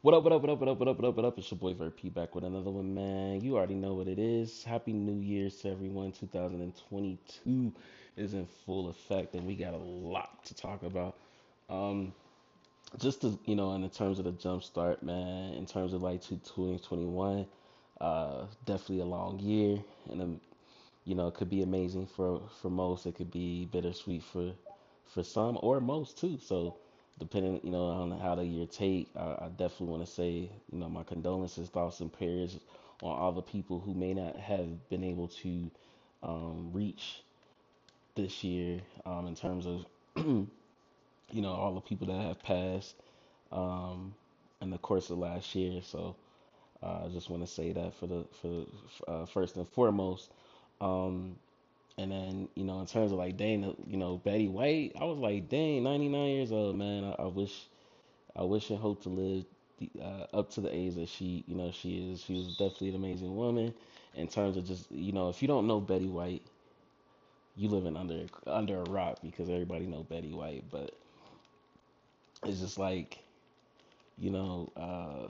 What up, what up, what up, what up, what up, what up, what up? It's your boy Vert P back with another one, man. You already know what it is. Happy New Year's to everyone. 2022 is in full effect, and we got a lot to talk about. Um, just to, you know, in the terms of the jump start, man, in terms of like 2021, uh, definitely a long year, and um, you know, it could be amazing for for most. It could be bittersweet for for some or most too. So depending, you know, on how the year take, I, I definitely want to say, you know, my condolences, thoughts, and prayers on all the people who may not have been able to um, reach this year um, in terms of, you know, all the people that have passed um, in the course of last year. So uh, I just want to say that for the for uh, first and foremost. Um, and then, you know, in terms of like, dang, you know, Betty White, I was like, dang, 99 years old, man. I, I wish, I wish and hope to live the, uh, up to the age that she, you know, she is. She was definitely an amazing woman. In terms of just, you know, if you don't know Betty White, you living under under a rock because everybody know Betty White. But it's just like, you know, uh,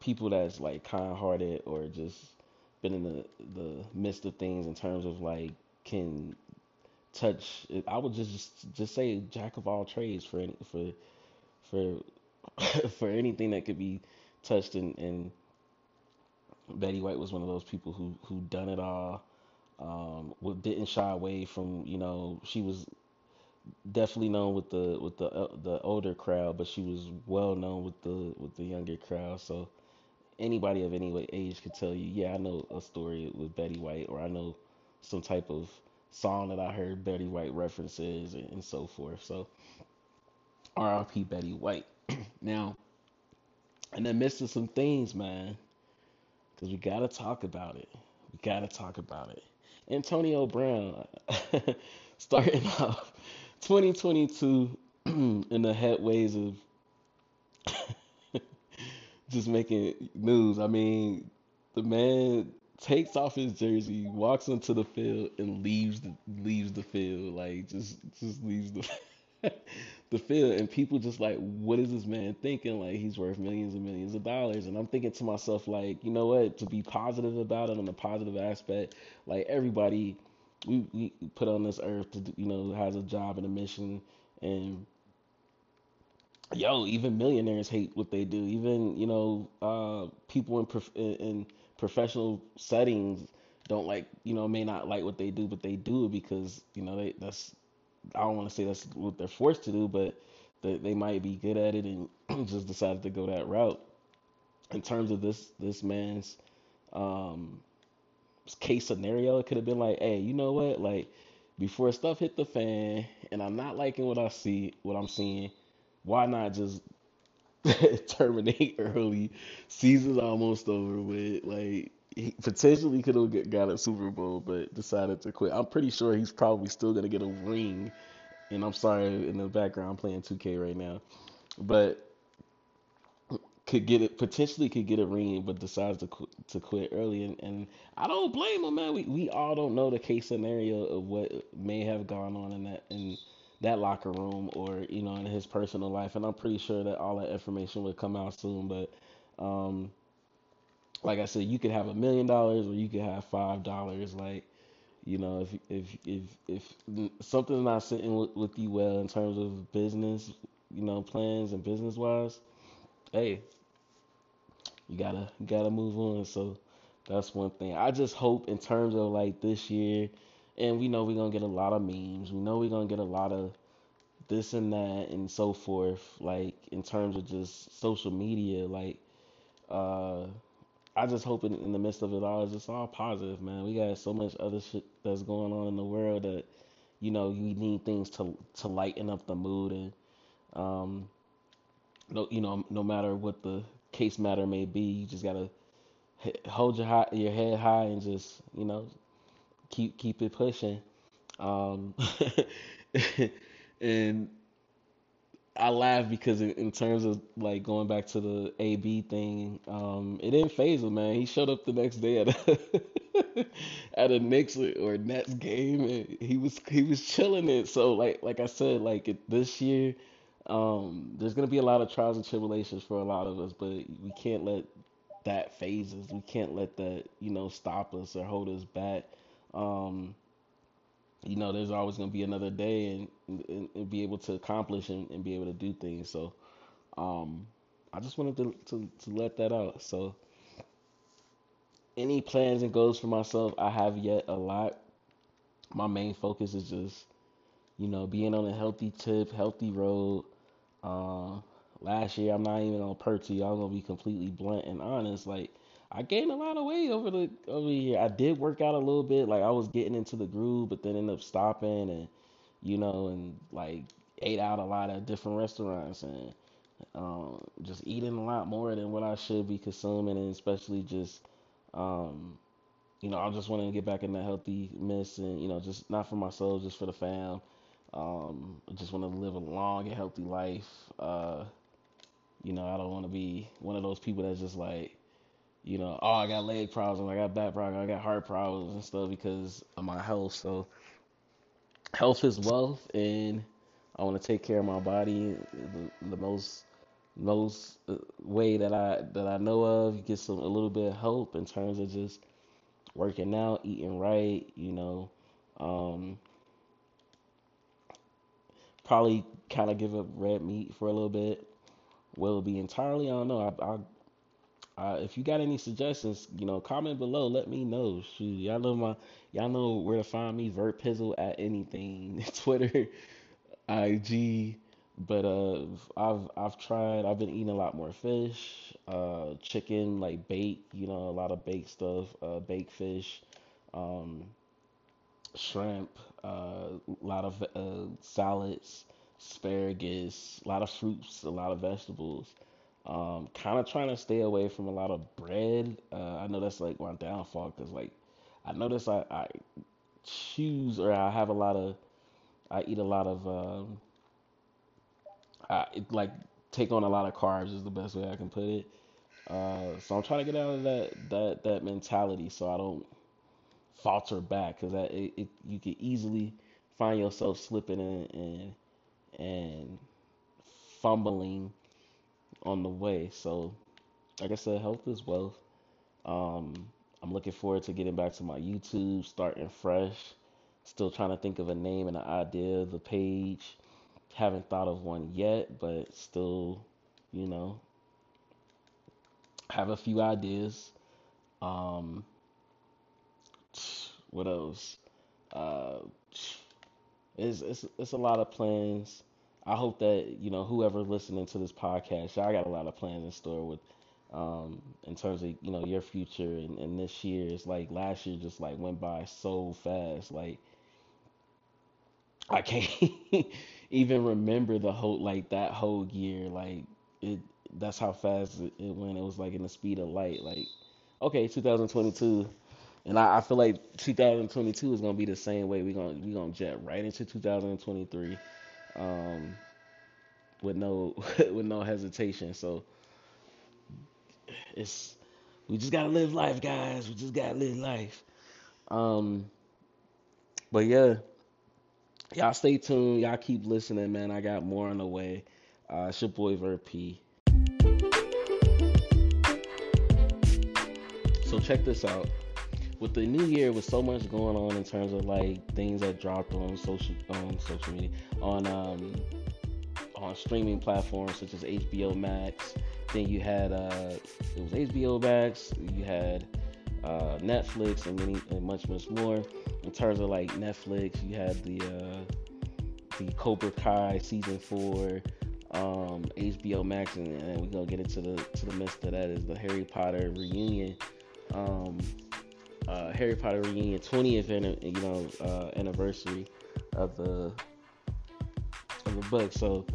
people that's like kind-hearted or just been in the the midst of things in terms of like can touch. I would just just say jack of all trades for for for for anything that could be touched. And, and Betty White was one of those people who who done it all. Um, didn't shy away from you know she was definitely known with the with the uh, the older crowd, but she was well known with the with the younger crowd. So anybody of any age could tell you, yeah, I know a story with Betty White, or I know some type of song that I heard Betty White references and, and so forth. So R.I.P. Betty White. now, in the midst of some things, man, because we gotta talk about it. We gotta talk about it. Antonio Brown starting off 2022 in the headways of just making news. I mean, the man takes off his jersey, walks onto the field, and leaves the leaves the field. Like just just leaves the the field, and people just like, what is this man thinking? Like he's worth millions and millions of dollars, and I'm thinking to myself, like, you know what? To be positive about it on the positive aspect, like everybody we, we put on this earth to you know has a job and a mission, and yo, even millionaires hate what they do. Even you know, uh, people in in professional settings don't like, you know, may not like what they do, but they do because you know they that's I don't want to say that's what they're forced to do, but they, they might be good at it and just decided to go that route. In terms of this this man's um, case scenario, it could have been like, hey, you know what, like before stuff hit the fan and I'm not liking what I see, what I'm seeing why not just terminate early? Season's almost over with. Like he potentially could have got a Super Bowl, but decided to quit. I'm pretty sure he's probably still gonna get a ring. And I'm sorry in the background I'm playing 2K right now, but could get it potentially could get a ring, but decides to qu- to quit early. And, and I don't blame him, man. We we all don't know the case scenario of what may have gone on in that in that locker room or you know in his personal life and i'm pretty sure that all that information would come out soon but um like i said you could have a million dollars or you could have five dollars like you know if if if if something's not sitting with, with you well in terms of business you know plans and business wise hey you gotta you gotta move on. So that's one thing. I just hope in terms of like this year and we know we're gonna get a lot of memes. We know we're gonna get a lot of this and that and so forth. Like in terms of just social media, like uh, I just hope in, in the midst of it all, it's just all positive, man. We got so much other shit that's going on in the world that you know you need things to to lighten up the mood and um, no, you know, no matter what the case matter may be, you just gotta hold your high, your head high and just you know keep keep it pushing. Um, and I laugh because in, terms of like going back to the AB thing, um, it didn't faze him, man. He showed up the next day at a at a Knicks or Nets game, and he was he was chilling it. So like like I said, like this year, um, there's gonna be a lot of trials and tribulations for a lot of us, but we can't let that faze us. We can't let that, you know, stop us or hold us back. Um, you know, there's always gonna be another day and, and, and be able to accomplish and, and, be able to do things. So, um, I just wanted to, to to let that out. So, any plans and goals for myself, I have yet a lot. My main focus is just, you know, being on a healthy tip, healthy road. Uh, last year, I'm not even on Perty. I'm gonna be completely blunt and honest. Like, I gained a lot of weight over the over the year. I did work out a little bit. Like, I was getting into the groove, but then ended up stopping and, you know, and like ate out a lot of different restaurants and um, just eating a lot more than what I should be consuming, and especially just um, you know, I just want to get back in that healthy mess, and you know, just not for myself, just for the fam. Um, I just want to live a long and healthy life. Uh, you know, I don't want to be one of those people that's just like, you know, oh, I got leg problems, I got back problems, I got heart problems and stuff because of my health. So, health is wealth, and I want to take care of my body the, the most most uh, way that I that I know of, get some a little bit of help in terms of just working out, eating right, you know. Um, probably kind of give up red meat for a little bit. Will it be entirely? I don't know. I, I, I, if you got any suggestions, you know, comment below. Let me know. Shoot, y'all know my, y'all know where to find me. Vert Pizzle at anything. Twitter, IG, but uh, I've I've tried. I've been eating a lot more fish, uh, chicken, like bake. You know, a lot of baked stuff, uh, baked fish, um, shrimp, uh, a lot of uh, salads, asparagus, a lot of fruits, a lot of vegetables. Um, kind of trying to stay away from a lot of bread. Uh, I know that's like my downfall because like I notice I, I choose or I have a lot of I eat a lot of um, I like take on a lot of carbs is the best way I can put it. Uh, so I'm trying to get out of that that that mentality so I don't falter back because that it, it, you can easily find yourself slipping and and fumbling on the way. So like I said, health is wealth. Um, I'm looking forward to getting back to my YouTube, starting fresh. Still trying to think of a name and an idea of the page. Haven't thought of one yet, but still, you know, have a few ideas. Um, what else? Uh, it's, it's it's a lot of plans. I hope that you know whoever listening to this podcast, I got a lot of plans in store with, um, in terms of you know your future and, and this year. It's like last year just like went by so fast. Like I can't even remember the whole like that whole year. Like it, that's how fast it, went. It was like in the speed of light. Like okay, 2022, and I, I feel like 2022 is gonna be the same way. We're gonna we gonna jet right into 2023, um, with no with no hesitation. So it's we just gotta live life, guys. We just gotta live life. Um, but yeah, y'all stay tuned. Y'all keep listening, man. I got more on the way. Uh, it's your boy Vert P. So check this out. With the new year, with so much going on in terms of like things that dropped on social on social media, on um on streaming platforms such as HBO Max. Then you had uh it was HBO Max. You had uh, Netflix and many and much much more. In terms of like Netflix, you had the uh, the Cobra Kai season four, um, HBO Max, and, and, we're gonna get into the to the midst of that is the Harry Potter reunion, um, uh, Harry Potter reunion 20th you know uh, anniversary of the of the book. So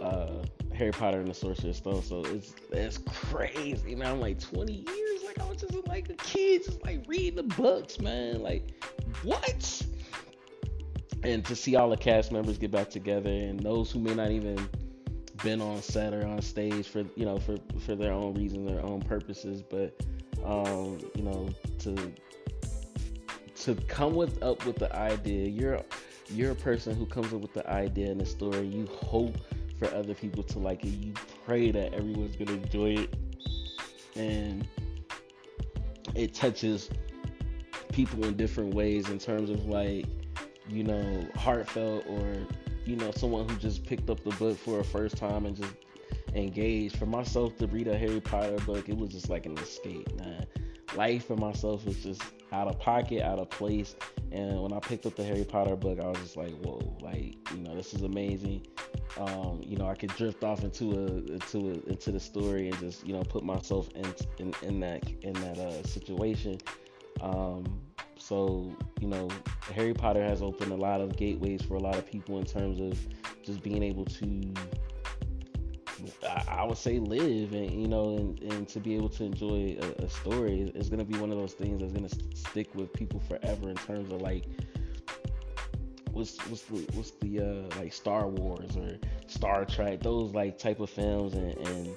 uh, Harry Potter and the Sorcerer's Stone. So it's it's crazy, man. I'm like 20 years like I was just like a kid, just like reading the books, man. Like, what? And to see all the cast members get back together and those who may not even been on set or on stage for you know for for their own reasons, their own purposes, but um, you know to to come with up with the idea. You're you're a person who comes up with the idea and the story. You hope for other people to like it. You pray that everyone's gonna enjoy it, and it touches people in different ways in terms of like you know heartfelt or you know someone who just picked up the book for a first time and just engaged. For myself to read a Harry Potter book, it was just like an escape, man. Life for myself was just out of pocket, out of place. And when I picked up the Harry Potter book, I was just like, whoa, like, you know, this is amazing. Um, you know, I could drift off into a into a, into the story and just, you know, put myself in in, in that in that uh, situation. Um, so, you know, Harry Potter has opened a lot of gateways for a lot of people in terms of just being able to I, would say live and you know and, and to be able to enjoy a, a story is, going to be one of those things that's going to stick with people forever in terms of like what's what's the what's the uh like Star Wars or Star Trek those like type of films and and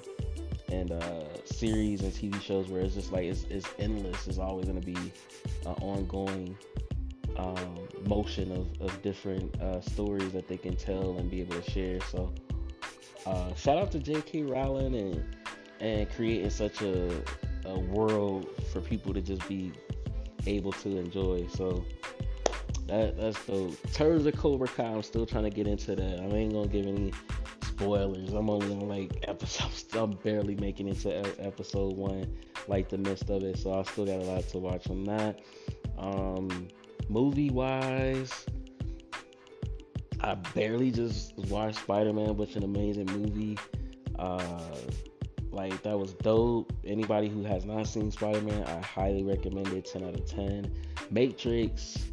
and uh series and TV shows where it's just like it's, it's endless. It's always going to be an ongoing um, motion of, of different uh, stories that they can tell and be able to share. So uh, shout out to J.K. Rowling and and creating such a, a world for people to just be able to enjoy. So that that's the terms of Cobra Kai. I'm still trying to get into that. I ain't gonna give any spoilers. I'm only on like episodes. I'm barely making it to episode one, like the midst of it. So I still got a lot to watch on that. Um, movie wise, I barely just watched Spider Man, which an amazing movie. Uh, like that was dope. Anybody who has not seen Spider Man, I highly recommend it. 10 out of 10. Matrix.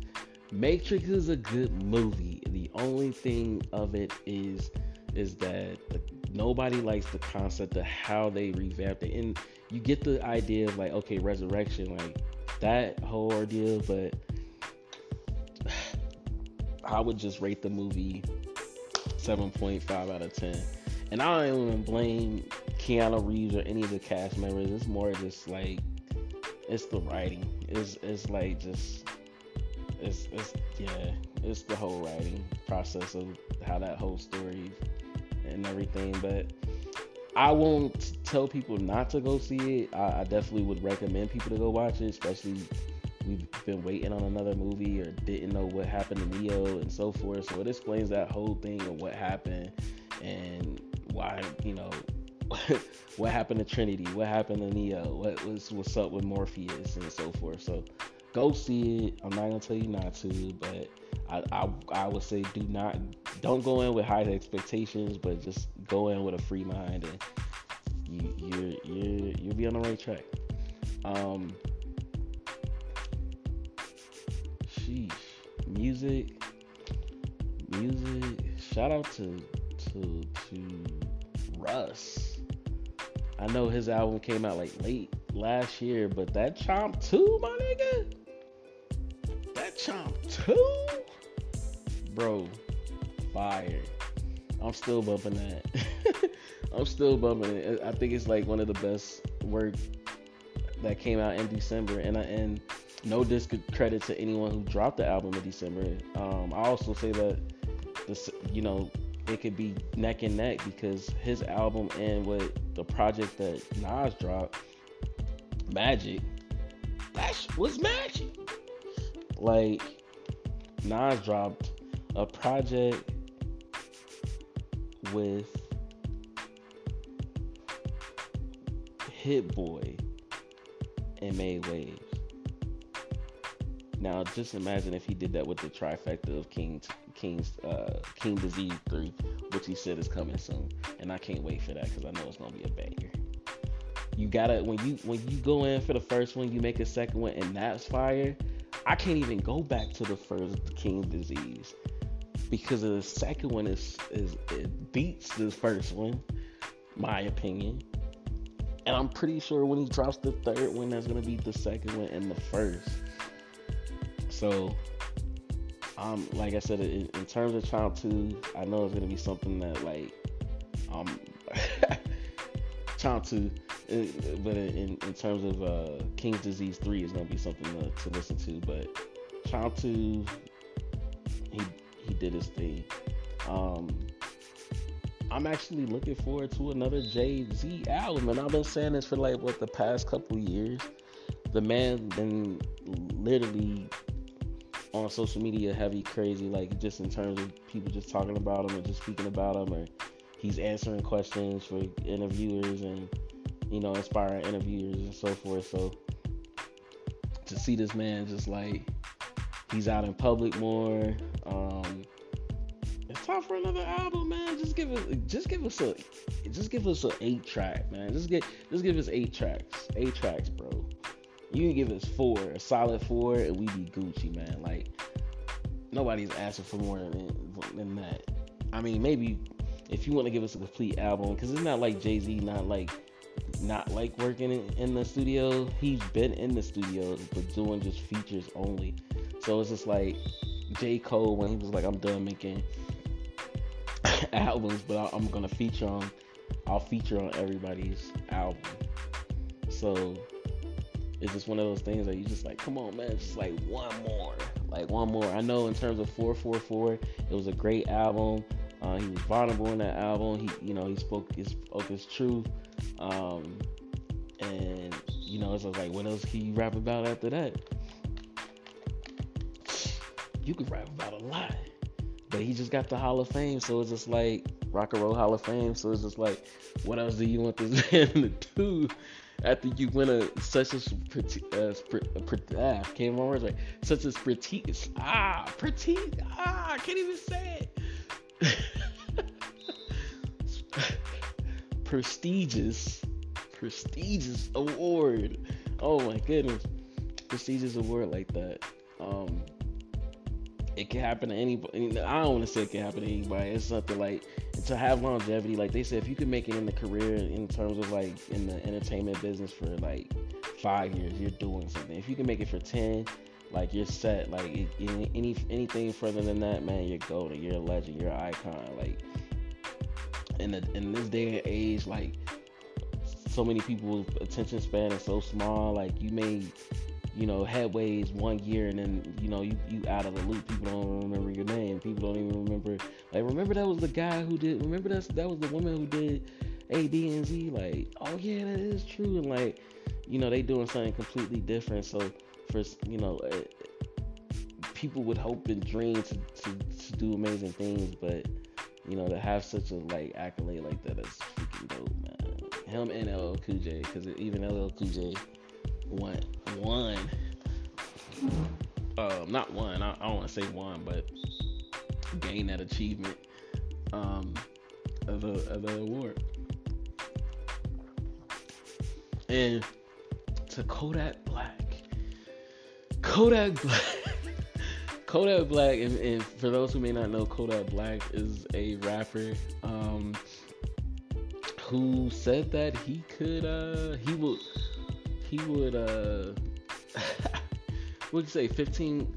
Matrix is a good movie. The only thing of it is is that the, nobody likes the concept of how they revamped it. And you get the idea of like, okay, resurrection, like that whole ordeal, but I would just rate the movie 7.5 out of 10. And I don't even blame Keanu Reeves or any of the cast members. It's more just like it's the writing. It's it's like just it's it's yeah, it's the whole writing process of how that whole story and everything. But I won't tell people not to go see it. I, I definitely would recommend people to go watch it, especially we've been waiting on another movie or didn't know what happened to Neo and so forth. So it explains that whole thing of what happened and why, you know, what happened to Trinity, what happened to Neo, what was what's up with Morpheus and so forth. So go see it. I'm not gonna tell you not to, but I, I I would say do not don't go in with high expectations, but just go in with a free mind and you you you you'll be on the right track. Um, music, music. Shout out to to to Russ. I know his album came out like late last year, but that Chomp 2, my nigga. That Chomp 2? Bro, fire. I'm still bumping that. I'm still bumping it. I think it's like one of the best work that came out in December. And I and no discredit to anyone who dropped the album in December. Um, I also say that this, you know, it could be neck and neck because his album and what the project that Nas dropped, Magic, that was magic. Like Nas dropped a project with Hit Boy and made waves. Now, just imagine if he did that with the trifecta of King's King's uh, King Disease Three, which he said is coming soon, and I can't wait for that because I know it's gonna be a banger. You gotta when you when you go in for the first one, you make a second one, and that's fire. I can't even go back to the first King Disease because the second one is is it beats the first one, my opinion. And I'm pretty sure when he drops the third one, that's gonna be the second one and the first. So, um, like I said, in, in terms of Chomp 2, I know it's gonna be something that like, um, Chomp 2, uh, but in, in terms of uh, King's Disease 3 is gonna be something to, to listen to. But Chomp 2, he he did his thing. Um, I'm actually looking forward to another Jay Z album, and I've been saying this for like what the past couple years. The man been literally on social media heavy crazy, like just in terms of people just talking about him or just speaking about him, or he's answering questions for interviewers and you know inspiring interviewers and so forth. So to see this man just like he's out in public more. Um, it's time for another album, man. Just give us, just give us a, just give us an eight track, man. Just get, just give us eight tracks, eight tracks, bro. You can give us four, a solid four, and we be Gucci, man. Like nobody's asking for more than, than that. I mean, maybe if you want to give us a complete album, because it's not like Jay Z, not like not like working in, in, the studio. He's been in the studio, but doing just features only. So it's just like J. Cole when he was like, I'm done making albums, but I, am gonna feature on, I'll feature on everybody's album. So it's just one of those things that you just like, come on, man, just like one more, like one more. I know in terms of 444, it was a great album. Uh, he was vulnerable in that album. He, you know, he spoke his spoke his truth. Um, and you know, it's like, what else can you rap about after that? You could rap about a lot, but he just got the Hall of Fame, so it's just like Rock and Roll Hall of Fame. So it's just like, what else do you want this man to do? After you win a such as uh, ah, came on words right, such as prestige, ah, prestige, ah, I can't even say it. prestigious, prestigious award. Oh my goodness, prestigious award like that. Um, it can happen to anybody. I don't want to say it can happen to anybody. It's something like to have longevity. Like they said, if you can make it in the career in terms of like in the entertainment business for like five years, you're doing something. If you can make it for ten, like you're set. Like any anything further than that, man, you're golden. You're a legend. You're an icon. Like in the in this day and age, like so many people's attention span is so small. Like you may, you know, headways one year and then you know you you out of the loop. People don't remember your name. People don't even remember. Like remember that was the guy who did. Remember that that was the woman who did A, B, and Z. Like oh yeah, that is true. And like you know they doing something completely different. So for you know. Uh, people would hope and dream to, to, to do amazing things, but you know, to have such a like accolade like that is freaking dope, man. Him and LL Cool J, because even LL Cool J won one. Um, not one. I, I don't want to say one, but gain that achievement um, of the of award. And to Kodak Black, Kodak Black. Kodak Black, and, and, for those who may not know, Kodak Black is a rapper um, who said that he could, uh, he would, he would, uh, would say 15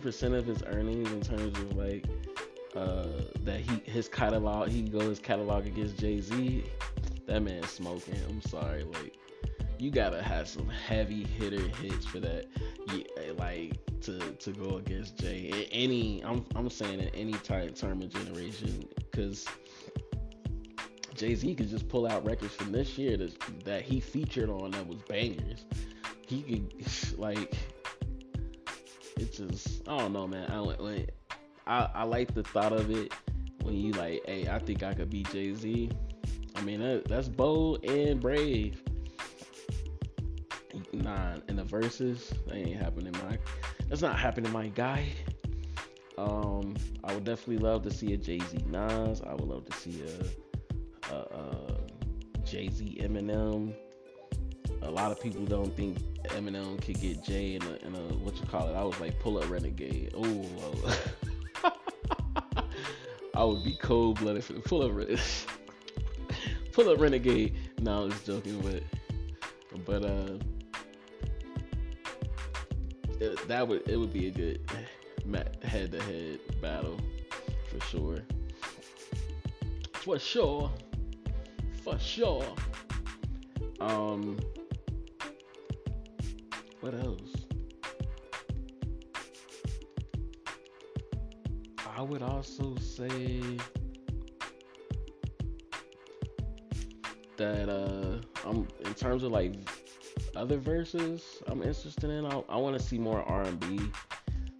percent of his earnings in terms of like uh, that he his catalog, he go his catalog against Jay Z. That man's smoking. I'm sorry, like you gotta have some heavy hitter hits for that. Yeah, like to to go against Jay. Any, I'm I'm saying in any type term of generation, because Jay Z could just pull out records from this year that, that he featured on that was bangers. He could like it just I don't know, man. I I, I like the thought of it when you like, hey, I think I could beat Jay Z. I mean, that, that's bold and brave. Nah, in the verses, that ain't happening, my that's not happening, my guy. Um, I would definitely love to see a Jay Z Nas. I would love to see a, a, a Jay Z Eminem. A lot of people don't think Eminem could get Jay in a, in a what you call it. I was like pull up renegade. Oh, I would be cold blooded for pull up pull up renegade. No, I was joking, but but uh it, that would it would be a good head to head battle for sure. For sure. For sure. Um what else? I would also say that uh I'm in terms of like other verses I'm interested in. I, I want to see more R&B.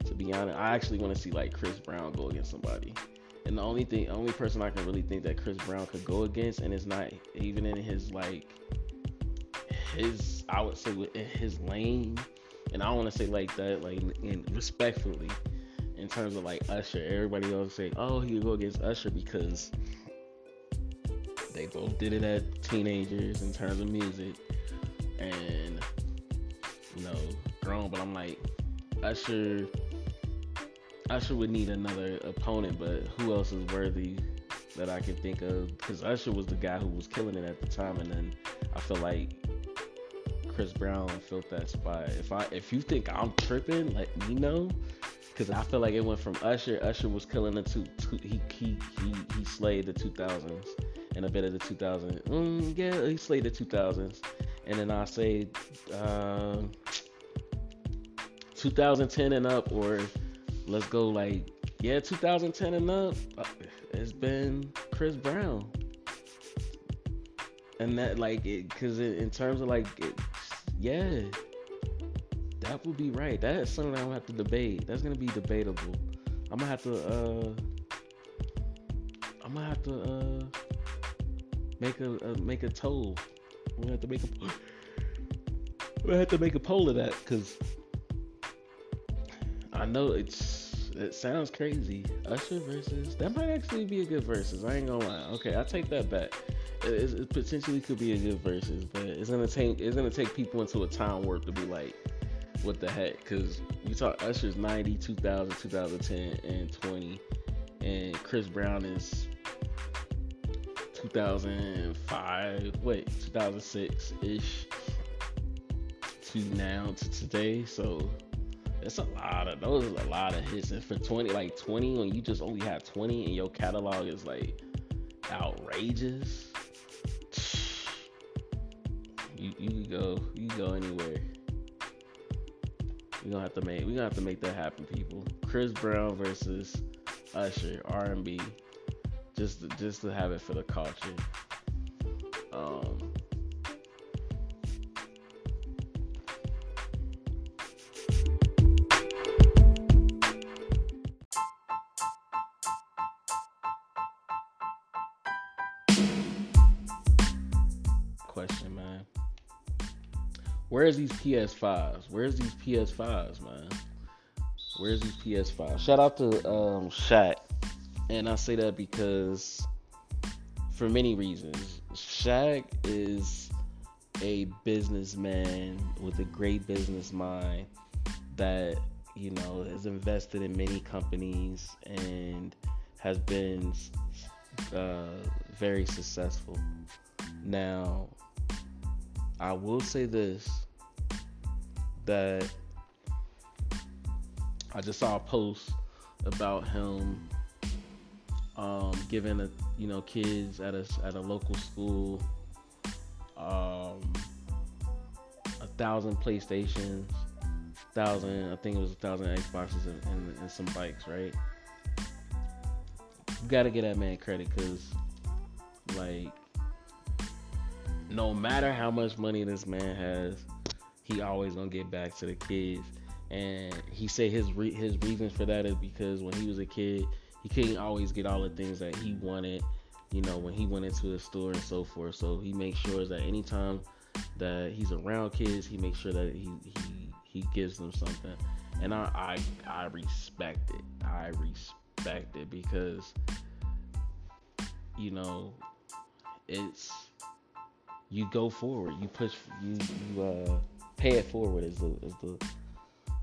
To be honest, I actually want to see like Chris Brown go against somebody. And the only thing, only person I can really think that Chris Brown could go against, and it's not even in his like his, I would say in his lane. And I want to say like that, like in respectfully, in terms of like Usher. Everybody else say, oh, he could go against Usher because they both did it at teenagers in terms of music, and you know, grown. But I'm like, Usher Usher would need another opponent, but who else is worthy that I can think of? Because Usher was the guy who was killing it at the time, and then I feel like Chris Brown filled that spot. If I if you think I'm tripping, let me know. Cause I feel like it went from Usher. Usher was killing the two. two he he he he slayed the 2000s and a bit of the 2000s. Mm, yeah, he slayed the 2000s, and then I say uh, 2010 and up, or let's go like yeah 2010 and up uh, it's been chris brown. And that like it because in terms of like it, yeah that would be right. That is something i'm gonna have to debate. That's gonna be debatable. I'm gonna have to uh i'm gonna have to uh make a, uh, make a toll. I'm gonna have to make a we have to make a poll of that because I know it's it sounds crazy. Usher versus that might actually be a good versus. I ain't gonna lie. Okay, I take that back. It, it, potentially could be a good versus, but it's gonna take it's gonna take people into a time warp to be like, what the heck? Because we talk Usher's 90, 2000, 2010, and 20, and Chris Brown is 2005. Wait, 2006 ish to now to today. So it's a lot of those are a lot of hits. And for 20, like 20, when you just only have 20 and your catalog is like outrageous, you you can go you can go anywhere. We gonna have to make we gonna have to make that happen, people. Chris Brown versus Usher, R and B, just to, just to have it for the culture. Um, Where's these PS5s? Where's these PS5s, man? Where's these PS5s? Shout out to um, Shaq. And I say that because for many reasons. Shaq is a businessman with a great business mind that, you know, has invested in many companies and has been uh, very successful. Now, I will say this that I just saw a post about him um, giving a you know kids at a at a local school um, a thousand PlayStations, thousand I think it was a thousand Xboxes and, and, and some bikes, right? You gotta get that man credit because like no matter how much money this man has, he always gonna get back to the kids. And he said his re- his reason for that is because when he was a kid, he couldn't always get all the things that he wanted. You know, when he went into the store and so forth. So he makes sure that anytime that he's around kids, he makes sure that he he he gives them something. And I I, I respect it. I respect it because you know it's you go forward. You push. You you uh, pay it forward is the is the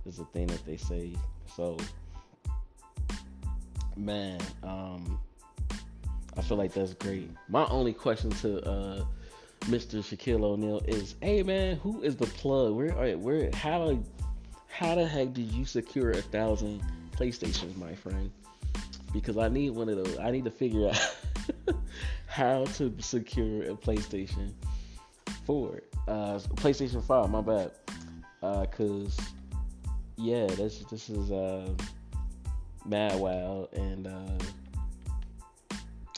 is the thing that they say. So, man, um, I feel like that's great. My only question to uh, Mr. Shaquille O'Neal is, hey man, who is the plug? Where are where how how the heck did you secure a thousand PlayStations, my friend? Because I need one of those. I need to figure out how to secure a PlayStation four, uh, PlayStation Five. My bad, uh, cause yeah, this this is uh, Mad Wow, and uh,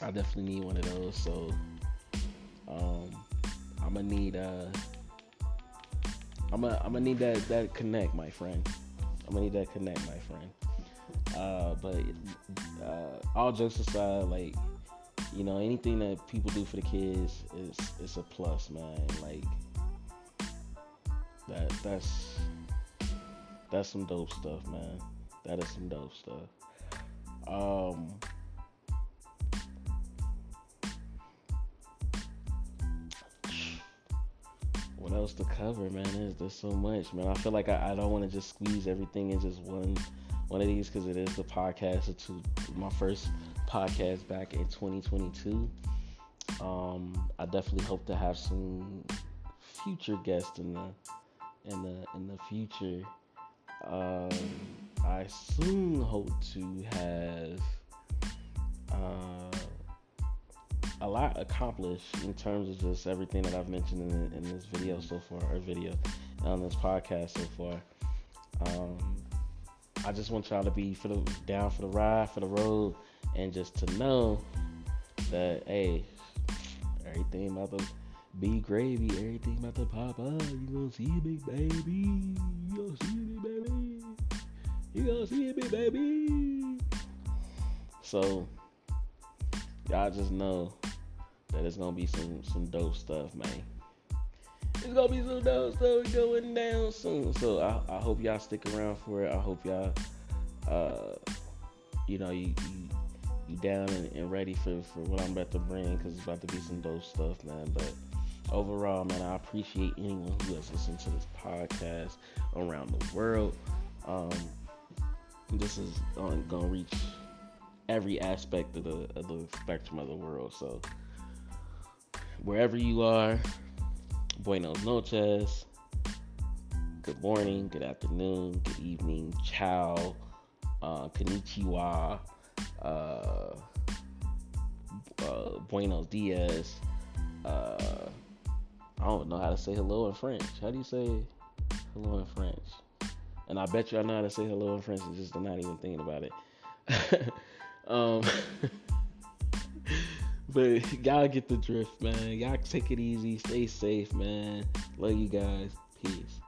I definitely need one of those. So, um, I'm gonna need uh, I'm gonna I'm gonna need that that connect, my friend. I'm gonna need that connect, my friend. Uh, but uh, all jokes aside, like you know, anything that people do for the kids is is a plus, man. Like that that's that's some dope stuff, man. That is some dope stuff. Um what else to cover, man? Is there's so much, man. I feel like I, I don't want to just squeeze everything in just one one of these because it is the podcast. It's my first podcast back in 2022. Um, I definitely hope to have some future guests in the in the in the future. Um, I soon hope to have uh, a lot accomplished in terms of just everything that I've mentioned in, in this video so far, or video on this podcast so far. Um, I just want y'all to be for the down for the ride, for the road, and just to know that hey, everything about to be gravy, everything about to pop up. You gonna see me, baby. You gonna see me, baby. You gonna see me, baby. So y'all just know that it's gonna be some some dope stuff, man. It's gonna be some dope stuff going down soon. So I, I hope y'all stick around for it. I hope y'all, uh, you know, you, you, you down and, and, ready for, for what I'm about to bring because it's about to be some dope stuff, man. But overall, man, I appreciate anyone who has listened to this podcast around the world. Um, this is going to reach every aspect of the, of the spectrum of the world. So wherever you are, buenos noches, good morning, good afternoon, good evening, ciao, uh, konnichiwa, uh, uh, buenos dias. Uh, I don't know how to say hello in French. How do you say hello in French? And I bet you I know how to say hello in French. Just not even thinking about it. um, but y'all get the drift, man. Y'all take it easy. Stay safe, man. Love you guys. Peace.